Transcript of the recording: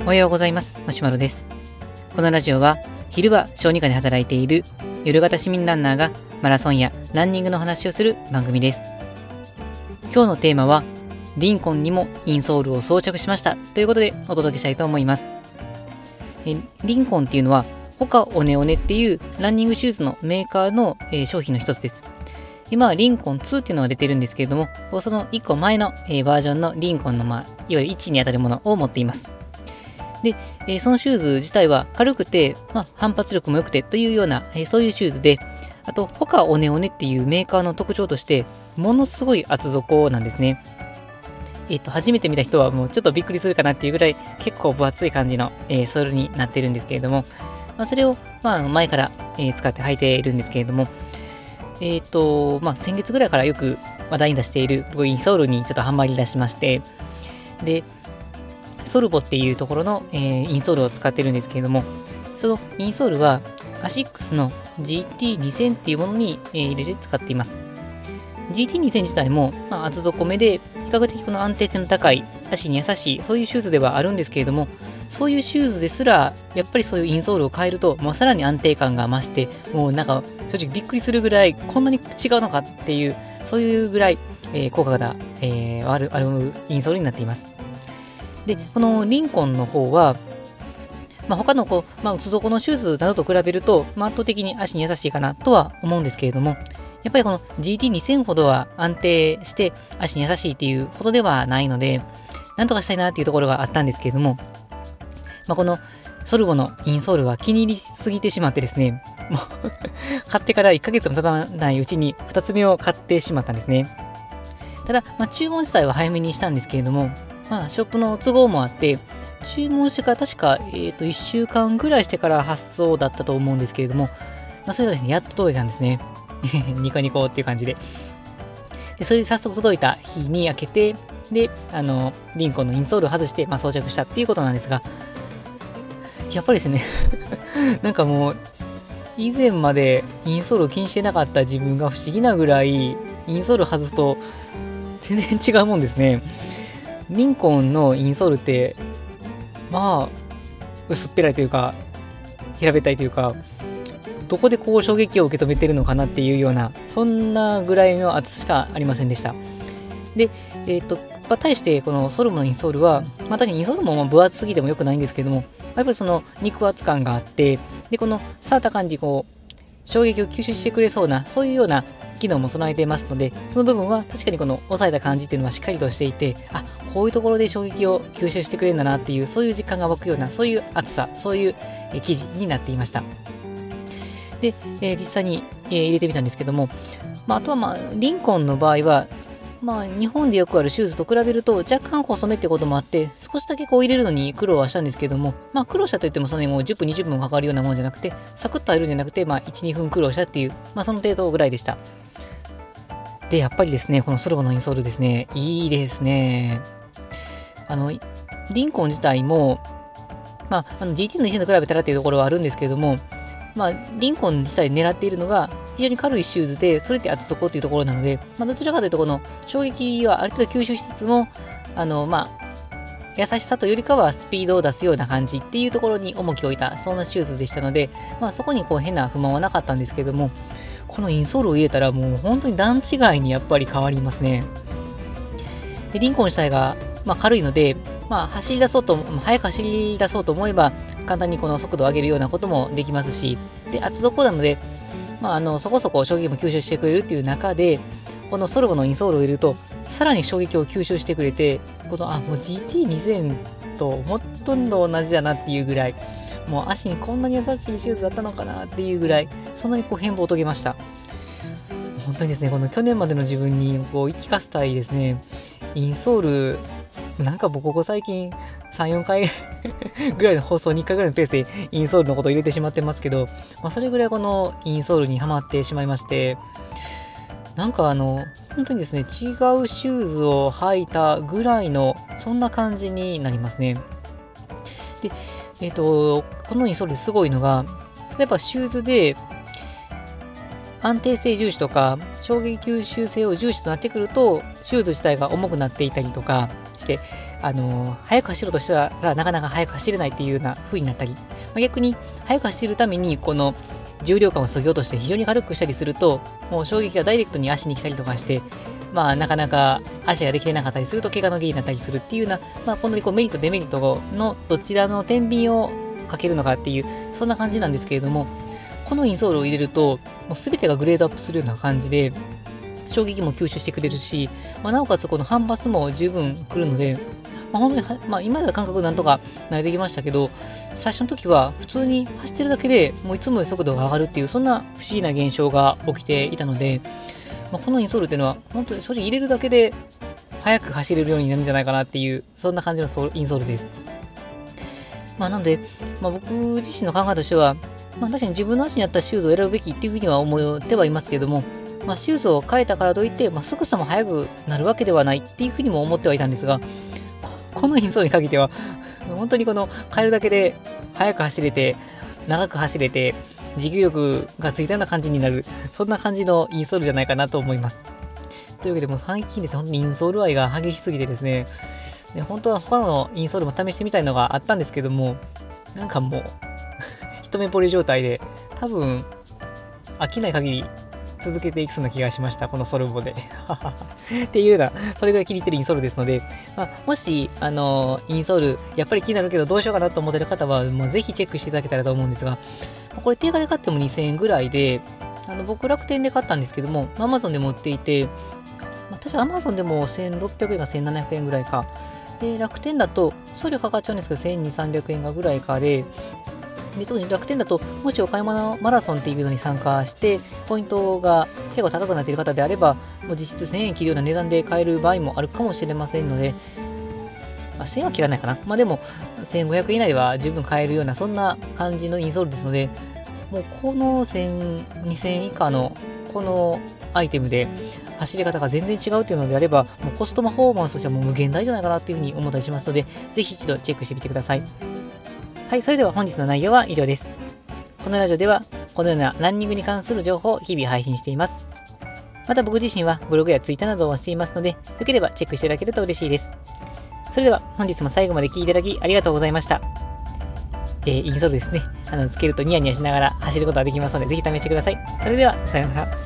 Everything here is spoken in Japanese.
おはようございます。マシュマロです。このラジオは昼は小児科で働いている夜型市民ランナーがマラソンやランニングの話をする番組です。今日のテーマはリンコンにもインソールを装着しました。ということでお届けしたいと思います。えリンコンっていうのはホカオネオネっていうランニングシューズのメーカーの、えー、商品の一つです。今はリンコン2っていうのが出てるんですけれども、その1個前の、えー、バージョンのリンコンの、まあ、いわゆる1にあたるものを持っています。で、えー、そのシューズ自体は軽くて、まあ、反発力も良くてというような、えー、そういうシューズで、あと、ホカオネオネっていうメーカーの特徴として、ものすごい厚底なんですね。えっ、と、初めて見た人はもうちょっとびっくりするかなっていうぐらい結構分厚い感じの、えー、ソールになってるんですけれども、まあ、それを、まあ、前から、えー、使って履いているんですけれども、えっ、ー、と、まあ、先月ぐらいからよく話題に出しているインソールにちょっとハマり出しまして、で、ソルボっていうところの、えー、インソールを使ってるんですけれども、そのインソールはアシックスの GT2000 っていうものに、えー、入れて使っています。GT2000 自体も、まあ、厚底めで、比較的この安定性の高い、足に優しい、そういうシューズではあるんですけれども、そういうシューズですら、やっぱりそういうインソールを変えると、もうさらに安定感が増して、もうなんか正直びっくりするぐらい、こんなに違うのかっていう、そういうぐらい、えー、効果が、えー、あるあるインソールになっています。で、このリンコンの方は、まあ、他のこう、まあ、厚底のシューズなどと比べると、圧倒的に足に優しいかなとは思うんですけれども、やっぱりこの GT2000 ほどは安定して足に優しいっていうことではないので、なんとかしたいなっていうところがあったんですけれども、まあ、このソルボのインソールは気に入りすぎてしまってですね、もう 買ってから1ヶ月も経たないうちに2つ目を買ってしまったんですね。ただ、まあ、注文自体は早めにしたんですけれども、まあ、ショップの都合もあって、注文してから確か、え、ー、と、1週間ぐらいしてから発送だったと思うんですけれども、まあ、それがですね、やっと届いたんですね。ニコニコっていう感じで。で、それで早速届いた日に開けて、で、あの、リンコのインストールを外して、まあ、装着したっていうことなんですが、やっぱりですね なんかもう、以前までインソールを気にしてなかった自分が不思議なぐらい、インソール外すと全然違うもんですね。リンコンのインソールって、まあ、薄っぺらいというか、平べったいというか、どこでこう衝撃を受け止めてるのかなっていうような、そんなぐらいの厚しかありませんでした。で、えっ、と、まあ、対してこのソルムのインソールは、まあ、確かにインソールも分厚すぎても良くないんですけども、やっぱりその肉厚感があって、で、この触った感じ、こう、衝撃を吸収してくれそうな、そういうような機能も備えていますので、その部分は確かにこの押さえた感じっていうのはしっかりとしていて、あ、こういうところで衝撃を吸収してくれるんだなっていう、そういう実感が湧くような、そういう厚さ、そういう生地になっていました。で、えー、実際に、えー、入れてみたんですけども、まあ、あとはまあ、リンコンの場合は、まあ、日本でよくあるシューズと比べると若干細めってこともあって、少しだけこう入れるのに苦労はしたんですけども、まあ苦労したといってもそんなにもう10分、20分かかるようなもんじゃなくて、サクッと入るんじゃなくて、まあ1、2分苦労したっていう、まあその程度ぐらいでした。で、やっぱりですね、このソルボのインソールですね、いいですね。あの、リンコン自体も、まあ、あの GT の2000と比べたらっていうところはあるんですけれども、まあ、リンコン自体狙っているのが、非常に軽いシューズで、それって厚底っていうところなので、まあ、どちらかというと、この衝撃はある程度吸収しつつも、あの、まあ、優しさというよりかはスピードを出すような感じっていうところに重きを置いた、そんなシューズでしたので、まあ、そこにこう変な不満はなかったんですけども、このインソールを入れたらもう本当に段違いにやっぱり変わりますね。で、リンコン自体が、まあ、軽いので、まあ、走り出そうと、速く走り出そうと思えば、簡単にこの速度を上げるようなこともできますし、で、厚底なので、まあ、あのそこそこ衝撃も吸収してくれるっていう中で、このソルボのインソールを入れると、さらに衝撃を吸収してくれて、この、あ、もう GT2000 とほとんど同じだなっていうぐらい、もう足にこんなに優しいシューズだったのかなっていうぐらい、そんなにこう変貌を遂げました。本当にですね、この去年までの自分にこう言い聞かせたいですね、インソール、なんか僕ここ最近3、4回 ぐらいの放送、2回ぐらいのペースでインソールのことを入れてしまってますけど、まあ、それぐらいこのインソールにはまってしまいまして、なんかあの、本当にですね、違うシューズを履いたぐらいの、そんな感じになりますね。で、えっ、ー、と、このインソールですごいのが、例えばシューズで、安定性重視とか衝撃吸収性を重視となってくるとシューズ自体が重くなっていたりとかしてあのー、速く走ろうとしたらなかなか速く走れないっていうような風になったり、まあ、逆に速く走るためにこの重量感を削ぎ落として非常に軽くしたりするともう衝撃がダイレクトに足に来たりとかしてまあ、なかなか足ができてなかったりすると怪我の原因になったりするっていうような、まあ、このこうメリット、デメリットのどちらの天秤をかけるのかっていう、そんな感じなんですけれども、このインソールを入れると、もう全てがグレードアップするような感じで、衝撃も吸収してくれるし、まあ、なおかつこの反発も十分来るので、まあ、本当にまあ、今では感覚なんとか慣れてきましたけど、最初の時は普通に走ってるだけでもういつもより速度が上がるっていう、そんな不思議な現象が起きていたので、まあ、このインソールっていうのは、本当に正直入れるだけで速く走れるようになるんじゃないかなっていう、そんな感じのインソールです。まあ、なので、まあ、僕自身の考えとしては、まあ、確かに自分の足に合ったシューズを選ぶべきっていうふうには思ってはいますけども、まあ、シューズを変えたからといって、まあ、すぐさま速くなるわけではないっていうふうにも思ってはいたんですが、このインソールに限っては、本当にこの変えるだけで速く走れて、長く走れて、持久力がついたような感じになる、そんな感じのインストールじゃないかなと思います。というわけで、もう最近ですね、本当にインソール愛が激しすぎてですね、で本当は他のインストールも試してみたいのがあったんですけども、なんかもう 一目惚れ状態で、多分、飽きない限り続けていくそうな気がしました、このソルボで。っていうような、それぐらい気に入ってるインソールですので、まあ、もし、あのインソール、やっぱり気になるけどどうしようかなと思ってる方は、もうぜひチェックしていただけたらと思うんですが、これ定価で買っても2000円ぐらいで、あの僕楽天で買ったんですけども、Amazon でも売っていて、まあ、確か Amazon でも1600円か1700円ぐらいか。で、楽天だと送料かかっちゃうんですけど、1200、300円がぐらいかで、で特に楽天だと、もしお買い物マラソンっていうのに参加して、ポイントが結構高くなっている方であれば、もう実質1000円切るような値段で買える場合もあるかもしれませんので、あ、1000円は切らないかな。まあでも、1500円以内は十分買えるような、そんな感じのインソールですので、もうこの1000、2000円以下のこのアイテムで走り方が全然違うっていうのであれば、もうコストパフォーマンスとしてはもう無限大じゃないかなっていうふうに思ったりしますので、ぜひ一度チェックしてみてください。はい、それでは本日の内容は以上です。このラジオでは、このようなランニングに関する情報を日々配信しています。また僕自身はブログやツイッターなどをしていますので、よければチェックしていただけると嬉しいです。それでは本日も最後まで聴いていただきありがとうございました。えー、インソールですね。あの、つけるとニヤニヤしながら走ることができますので、ぜひ試してください。それでは、さようなら。